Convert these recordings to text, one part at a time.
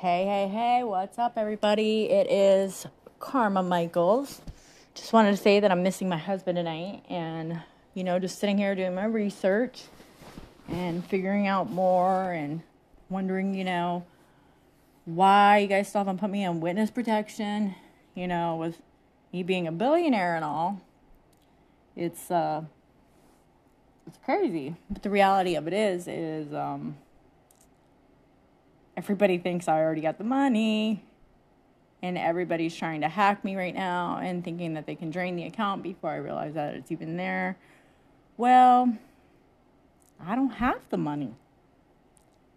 Hey, hey, hey, what's up, everybody? It is Karma Michaels. Just wanted to say that I'm missing my husband tonight and, you know, just sitting here doing my research and figuring out more and wondering, you know, why you guys still haven't put me on witness protection, you know, with me being a billionaire and all. It's, uh, it's crazy. But the reality of it is, is, um, everybody thinks I already got the money and everybody's trying to hack me right now and thinking that they can drain the account before I realize that it's even there. Well, I don't have the money.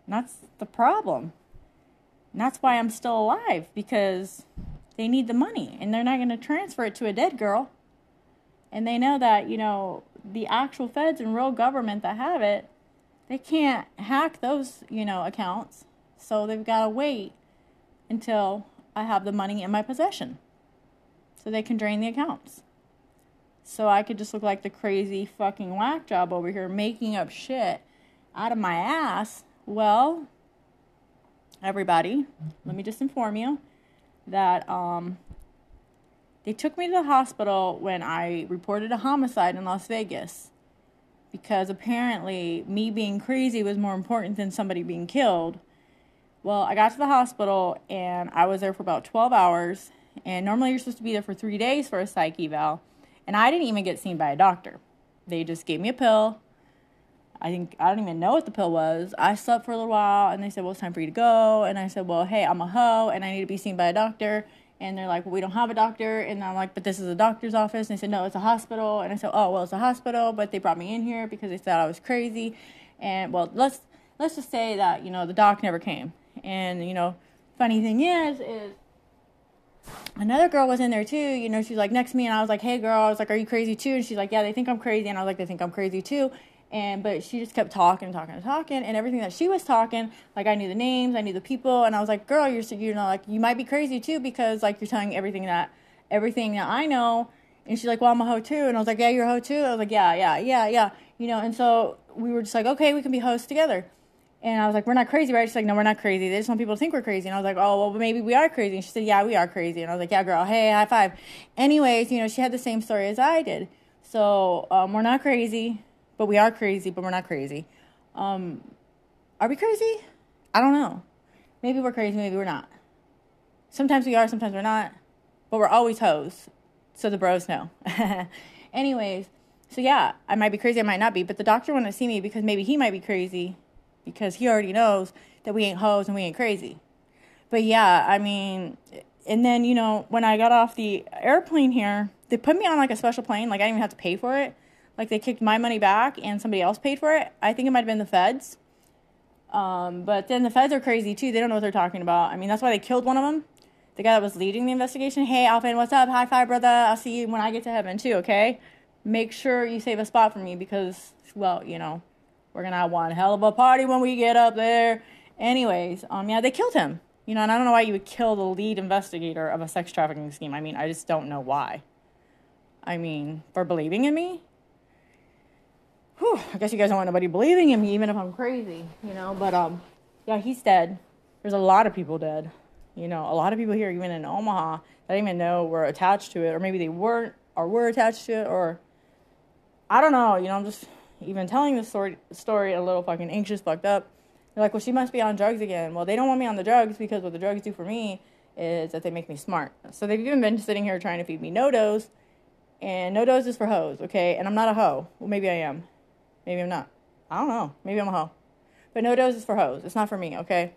And that's the problem. And that's why I'm still alive because they need the money and they're not going to transfer it to a dead girl. And they know that, you know, the actual feds and real government that have it, they can't hack those, you know, accounts so they've got to wait until I have the money in my possession so they can drain the accounts. So I could just look like the crazy fucking whack job over here making up shit out of my ass. Well, everybody, let me just inform you that um, they took me to the hospital when I reported a homicide in Las Vegas because apparently me being crazy was more important than somebody being killed well, I got to the hospital and I was there for about 12 hours. And normally you're supposed to be there for three days for a psych eval. And I didn't even get seen by a doctor. They just gave me a pill. I think I don't even know what the pill was. I slept for a little while and they said, Well, it's time for you to go. And I said, Well, hey, I'm a hoe and I need to be seen by a doctor. And they're like, Well, we don't have a doctor. And I'm like, But this is a doctor's office. And they said, No, it's a hospital. And I said, Oh, well, it's a hospital. But they brought me in here because they said I was crazy. And well, let's let's just say that, you know, the doc never came. And you know, funny thing is, is another girl was in there too. You know, she's like next to me, and I was like, "Hey, girl," I was like, "Are you crazy too?" And she's like, "Yeah, they think I'm crazy," and I was like, "They think I'm crazy too." And but she just kept talking, and talking, and talking, and everything that she was talking, like I knew the names, I knew the people, and I was like, "Girl, you're you know like you might be crazy too because like you're telling everything that everything that I know." And she's like, "Well, I'm a hoe too," and I was like, "Yeah, you're a hoe too." I was like, "Yeah, yeah, yeah, yeah," you know. And so we were just like, "Okay, we can be hosts together." And I was like, we're not crazy, right? She's like, no, we're not crazy. They just want people to think we're crazy. And I was like, oh, well, maybe we are crazy. And she said, yeah, we are crazy. And I was like, yeah, girl, hey, high five. Anyways, you know, she had the same story as I did. So um, we're not crazy, but we are crazy, but we're not crazy. Um, are we crazy? I don't know. Maybe we're crazy, maybe we're not. Sometimes we are, sometimes we're not. But we're always hoes. So the bros know. Anyways, so yeah, I might be crazy, I might not be. But the doctor wanted to see me because maybe he might be crazy because he already knows that we ain't hoes and we ain't crazy. But yeah, I mean, and then, you know, when I got off the airplane here, they put me on like a special plane. Like I didn't even have to pay for it. Like they kicked my money back and somebody else paid for it. I think it might have been the feds. Um, but then the feds are crazy too. They don't know what they're talking about. I mean, that's why they killed one of them. The guy that was leading the investigation. Hey, Alvin, what's up? High five, brother. I'll see you when I get to heaven too, okay? Make sure you save a spot for me because, well, you know, we're gonna have one hell of a party when we get up there. Anyways, um, yeah, they killed him. You know, and I don't know why you would kill the lead investigator of a sex trafficking scheme. I mean, I just don't know why. I mean, for believing in me. Whew, I guess you guys don't want nobody believing in me, even if I'm crazy, you know. But um, yeah, he's dead. There's a lot of people dead. You know, a lot of people here, even in Omaha, that didn't even know were attached to it, or maybe they weren't, or were attached to it, or I don't know. You know, I'm just even telling the story, story a little fucking anxious, fucked up. They're like, well, she must be on drugs again. Well, they don't want me on the drugs because what the drugs do for me is that they make me smart. So they've even been sitting here trying to feed me NoDoz, and NoDoz is for hoes, okay? And I'm not a hoe. Well, maybe I am. Maybe I'm not. I don't know. Maybe I'm a hoe. But NoDoz is for hoes. It's not for me, okay?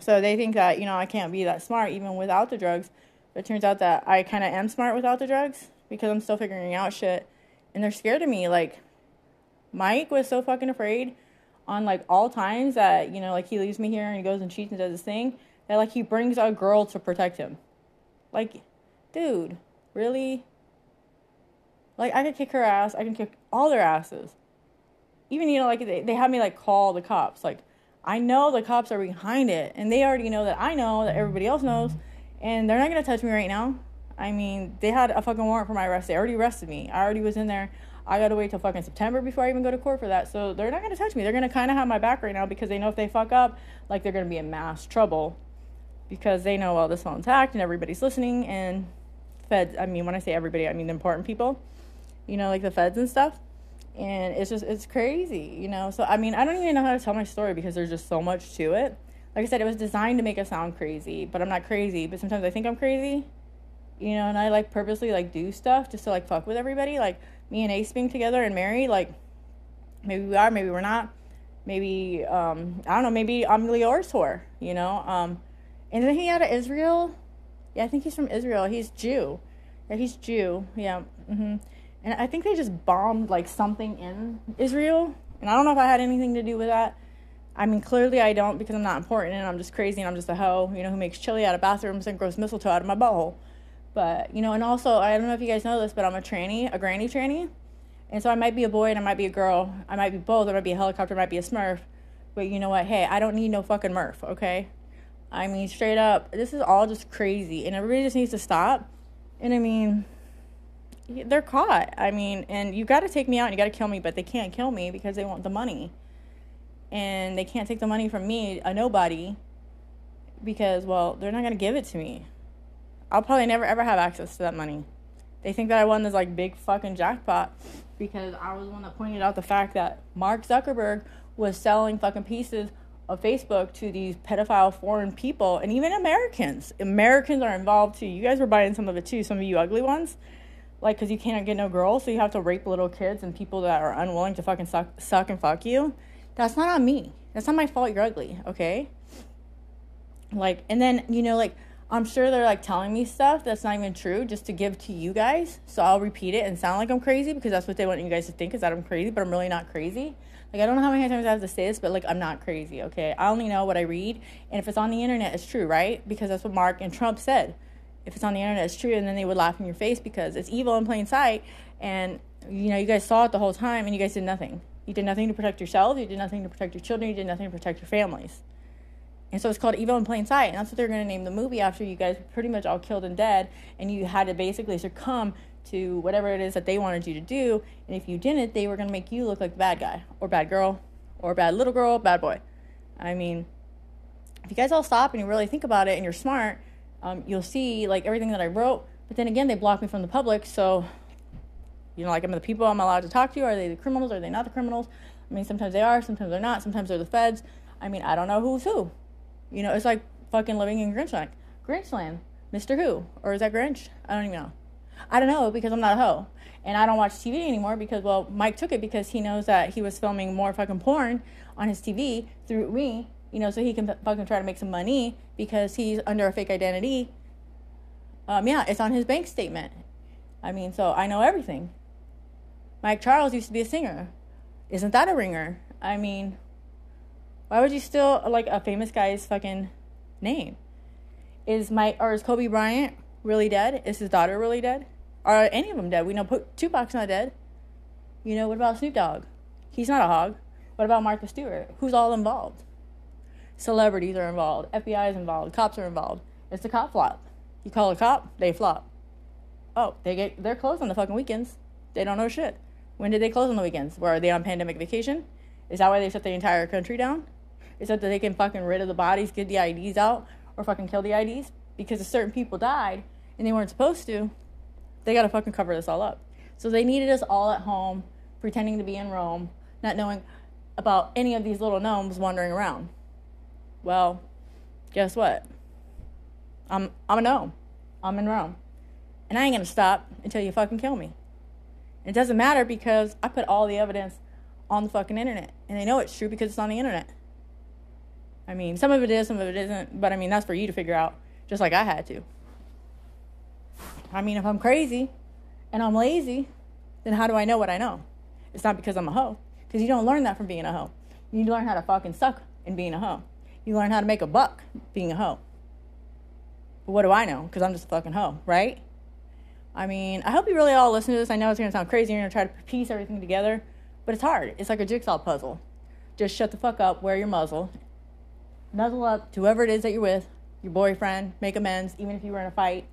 So they think that, you know, I can't be that smart even without the drugs. But it turns out that I kind of am smart without the drugs because I'm still figuring out shit. And they're scared of me. Like, Mike was so fucking afraid on like all times that, you know, like he leaves me here and he goes and cheats and does his thing, that like he brings a girl to protect him. Like, dude, really? Like I could kick her ass, I can kick all their asses. Even, you know, like they, they have me like call the cops. Like, I know the cops are behind it, and they already know that I know that everybody else knows, and they're not gonna touch me right now. I mean, they had a fucking warrant for my arrest. They already arrested me. I already was in there. I gotta wait till fucking September before I even go to court for that. So they're not gonna touch me. They're gonna kind of have my back right now because they know if they fuck up, like they're gonna be in mass trouble. because they know all this phone's hacked and everybody's listening and feds i mean when i say everybody i mean the important people you know like the feds and stuff and it's just it's crazy you know so i mean i don't even know how to tell my story because there's just so much to it like i said it was designed to make us sound crazy but i'm not crazy but sometimes i think i'm crazy you know and i like purposely like do stuff just to like fuck with everybody like me and ace being together and married like maybe we are maybe we're not maybe um i don't know maybe i'm Lior's whore you know um and then he out of israel yeah i think he's from israel he's jew yeah he's jew yeah mm-hmm and I think they just bombed like something in Israel. And I don't know if I had anything to do with that. I mean, clearly I don't because I'm not important and I'm just crazy and I'm just a hoe, you know, who makes chili out of bathrooms and grows mistletoe out of my butthole. But, you know, and also, I don't know if you guys know this, but I'm a tranny, a granny tranny. And so I might be a boy and I might be a girl. I might be both. I might be a helicopter, I might be a smurf. But you know what? Hey, I don't need no fucking Murph, okay? I mean, straight up, this is all just crazy. And everybody just needs to stop. And I mean, they're caught. I mean, and you got to take me out and you got to kill me, but they can't kill me because they want the money. And they can't take the money from me, a nobody, because, well, they're not going to give it to me. I'll probably never ever have access to that money. They think that I won this like big fucking jackpot because I was the one that pointed out the fact that Mark Zuckerberg was selling fucking pieces of Facebook to these pedophile foreign people and even Americans. Americans are involved too. You guys were buying some of it too, some of you ugly ones like because you can't get no girls so you have to rape little kids and people that are unwilling to fucking suck, suck and fuck you that's not on me that's not my fault you're ugly okay like and then you know like i'm sure they're like telling me stuff that's not even true just to give to you guys so i'll repeat it and sound like i'm crazy because that's what they want you guys to think is that i'm crazy but i'm really not crazy like i don't know how many times i have to say this but like i'm not crazy okay i only know what i read and if it's on the internet it's true right because that's what mark and trump said if it's on the internet, it's true, and then they would laugh in your face because it's evil in plain sight. And you know, you guys saw it the whole time, and you guys did nothing. You did nothing to protect yourselves. You did nothing to protect your children. You did nothing to protect your families. And so it's called Evil in Plain Sight. And that's what they're going to name the movie after you guys were pretty much all killed and dead. And you had to basically succumb to whatever it is that they wanted you to do. And if you didn't, they were going to make you look like the bad guy or bad girl or bad little girl, bad boy. I mean, if you guys all stop and you really think about it and you're smart, um, you'll see like everything that I wrote. But then again, they block me from the public. So, you know, like I'm the people I'm allowed to talk to. Are they the criminals? Are they not the criminals? I mean, sometimes they are, sometimes they're not. Sometimes they're the feds. I mean, I don't know who's who. You know, it's like fucking living in Grinchland. Grinchland, Mr. Who, or is that Grinch? I don't even know. I don't know because I'm not a hoe. And I don't watch TV anymore because, well, Mike took it because he knows that he was filming more fucking porn on his TV through me you know, so he can fucking try to make some money because he's under a fake identity. Um, yeah, it's on his bank statement. I mean, so I know everything. Mike Charles used to be a singer. Isn't that a ringer? I mean, why would you still like a famous guy's fucking name? Is Mike or is Kobe Bryant really dead? Is his daughter really dead? Are any of them dead? We know Tupac's not dead. You know, what about Snoop Dogg? He's not a hog. What about Martha Stewart? Who's all involved? Celebrities are involved. FBI is involved. Cops are involved. It's a cop flop. You call a cop, they flop. Oh, they get they're closed on the fucking weekends. They don't know shit. When did they close on the weekends? Were they on pandemic vacation? Is that why they shut the entire country down? Is that they can fucking rid of the bodies, get the IDs out, or fucking kill the IDs? Because if certain people died and they weren't supposed to, they gotta fucking cover this all up. So they needed us all at home, pretending to be in Rome, not knowing about any of these little gnomes wandering around. Well, guess what? I'm I'm a gnome. I'm in Rome. And I ain't gonna stop until you fucking kill me. It doesn't matter because I put all the evidence on the fucking internet. And they know it's true because it's on the internet. I mean, some of it is, some of it isn't, but I mean that's for you to figure out, just like I had to. I mean, if I'm crazy and I'm lazy, then how do I know what I know? It's not because I'm a hoe. Because you don't learn that from being a hoe. You learn how to fucking suck in being a hoe. You learn how to make a buck being a hoe. But what do I know? Because I'm just a fucking hoe, right? I mean, I hope you really all listen to this. I know it's to sound crazy. You're to try to piece everything together, but it's hard. It's like a jigsaw puzzle. Just shut the fuck up, wear your muzzle, nuzzle up to whoever it is that you're with, your boyfriend, make amends, even if you were in a fight.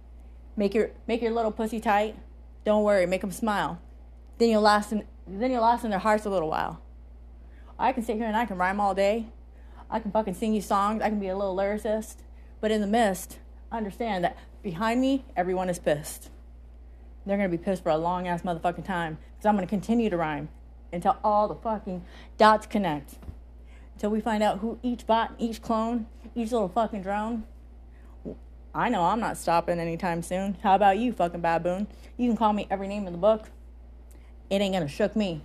Make your make your little pussy tight. Don't worry, make them smile. Then you'll last in then you'll last in their hearts a little while. I can sit here and I can rhyme all day, I can fucking sing you songs. I can be a little lyricist. But in the midst, understand that behind me, everyone is pissed. They're gonna be pissed for a long ass motherfucking time because I'm gonna continue to rhyme until all the fucking dots connect. Until we find out who each bot, each clone, each little fucking drone. I know I'm not stopping anytime soon. How about you, fucking baboon? You can call me every name in the book. It ain't gonna shook me.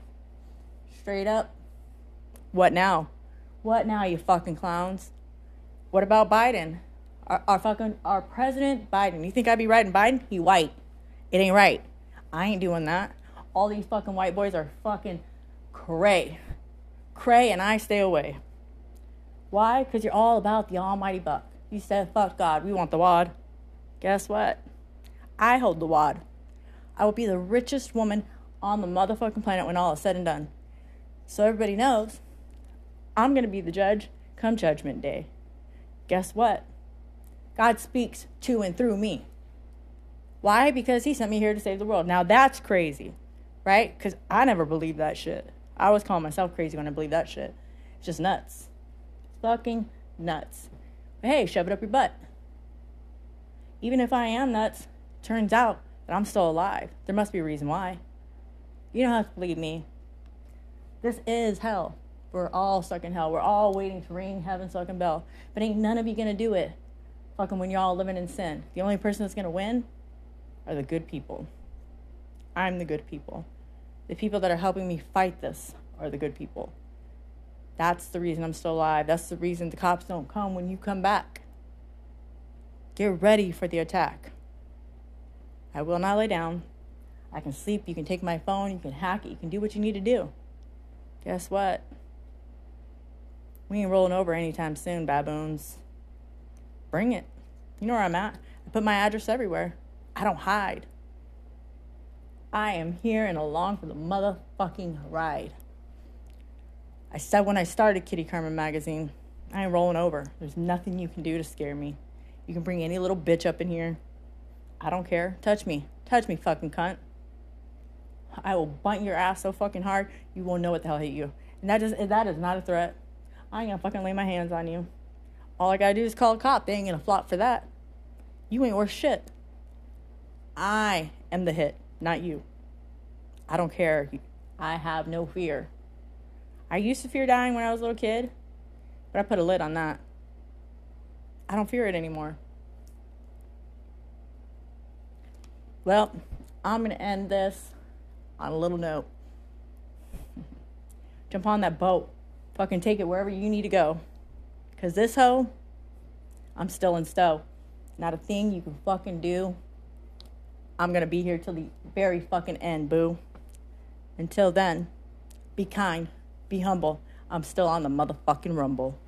Straight up. What now? What now, you fucking clowns? What about Biden? Our, our fucking our president Biden. You think I'd be writing Biden? He white. It ain't right. I ain't doing that. All these fucking white boys are fucking cray. Cray and I stay away. Why? Because you're all about the almighty buck. You said, fuck God, we want the wad. Guess what? I hold the wad. I will be the richest woman on the motherfucking planet when all is said and done. So everybody knows I'm going to be the judge come judgment day. Guess what? God speaks to and through me. Why? Because he sent me here to save the world. Now that's crazy, right? Because I never believed that shit. I always call myself crazy when I believe that shit. It's just nuts. Fucking nuts. But hey, shove it up your butt. Even if I am nuts, turns out that I'm still alive. There must be a reason why. You don't have to believe me. This is hell. We're all stuck in hell. We're all waiting to ring heaven's fucking bell. But ain't none of you gonna do it. Fucking when you're all living in sin. The only person that's gonna win are the good people. I'm the good people. The people that are helping me fight this are the good people. That's the reason I'm still alive. That's the reason the cops don't come when you come back. Get ready for the attack. I will not lay down. I can sleep. You can take my phone. You can hack it. You can do what you need to do. Guess what? We ain't rolling over anytime soon, baboons. Bring it. You know where I'm at. I put my address everywhere. I don't hide. I am here and along for the motherfucking ride. I said when I started Kitty Carmen magazine, I ain't rolling over. There's nothing you can do to scare me. You can bring any little bitch up in here. I don't care. Touch me. Touch me, fucking cunt. I will bunt your ass so fucking hard you won't know what the hell hit you. And that just that is not a threat. I ain't gonna fucking lay my hands on you. All I gotta do is call a cop. They ain't gonna flop for that. You ain't worth shit. I am the hit, not you. I don't care. I have no fear. I used to fear dying when I was a little kid, but I put a lid on that. I don't fear it anymore. Well, I'm going to end this on a little note. Jump on that boat. Fucking take it wherever you need to go. Because this hoe, I'm still in stow. Not a thing you can fucking do. I'm going to be here till the very fucking end, boo. Until then, be kind, be humble. I'm still on the motherfucking rumble.